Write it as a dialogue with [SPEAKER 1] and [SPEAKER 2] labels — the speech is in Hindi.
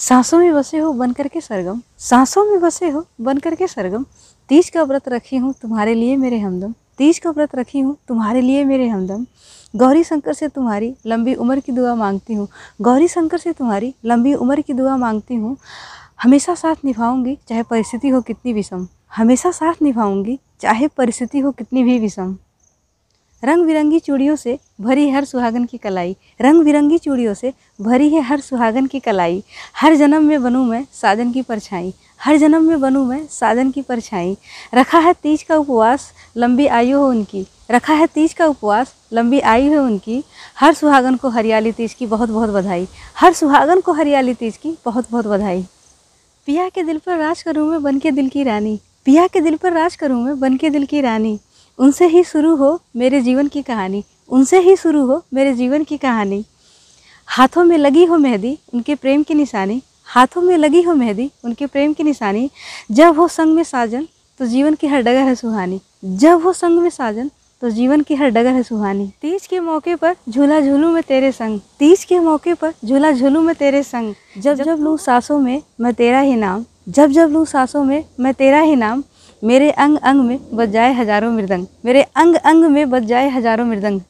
[SPEAKER 1] सांसों में बसे हो बन करके सरगम, सांसों में बसे हो बन करके सरगम। तीज का व्रत रखी हूँ तुम्हारे लिए मेरे हमदम। तीज का व्रत रखी हूँ तुम्हारे लिए मेरे हमदम। गौरी शंकर से तुम्हारी लंबी उम्र की दुआ मांगती हूँ। गौरी शंकर से तुम्हारी लंबी उम्र की दुआ मांगती हूँ। हमेशा साथ निभाऊँगी चाहे परिस्थिति हो कितनी विषम हमेशा साथ निभाऊँगी चाहे परिस्थिति हो कितनी भी विषम। रंग बिरंगी चूड़ियों से भरी हर सुहागन की कलाई। रंग बिरंगी चूड़ियों से भरी है हर सुहागन की कलाई। हर जन्म में बनूं मैं साजन की परछाई। हर जन्म में बनूं मैं साजन की परछाई। रखा है तीज का उपवास, लंबी आयु हो उनकी। रखा है तीज का उपवास, लंबी आयु है उनकी। हर सुहागन को हरियाली तीज की बहुत बहुत बधाई। हर सुहागन को हरियाली तीज की बहुत बहुत बधाई। पिया के दिल पर राज करूँ मैं, बन के दिल की रानी। पिया के दिल पर राज करूँ मैं, बन के दिल की रानी। उनसे ही शुरू हो मेरे जीवन की कहानी। उनसे ही शुरू हो मेरे जीवन की कहानी। हाथों में लगी हो मेहंदी, उनके प्रेम की निशानी। हाथों में लगी हो मेहंदी, उनके प्रेम की निशानी। जब हो संग में साजन तो जीवन की हर डगर है सुहानी। जब हो संग में साजन तो जीवन की हर डगर है सुहानी। तीज के मौके पर झूला झूलू में तेरे संग। तीज के मौके पर झूला झूलू में तेरे संग। जब जब लूँ सांसों में मैं तेरा ही नाम। जब जब लूँ सांसों में मैं तेरा ही नाम। मेरे अंग अंग में बज जाए हज़ारों मृदंग। मेरे अंग अंग में बज जाए हज़ारों मृदंग।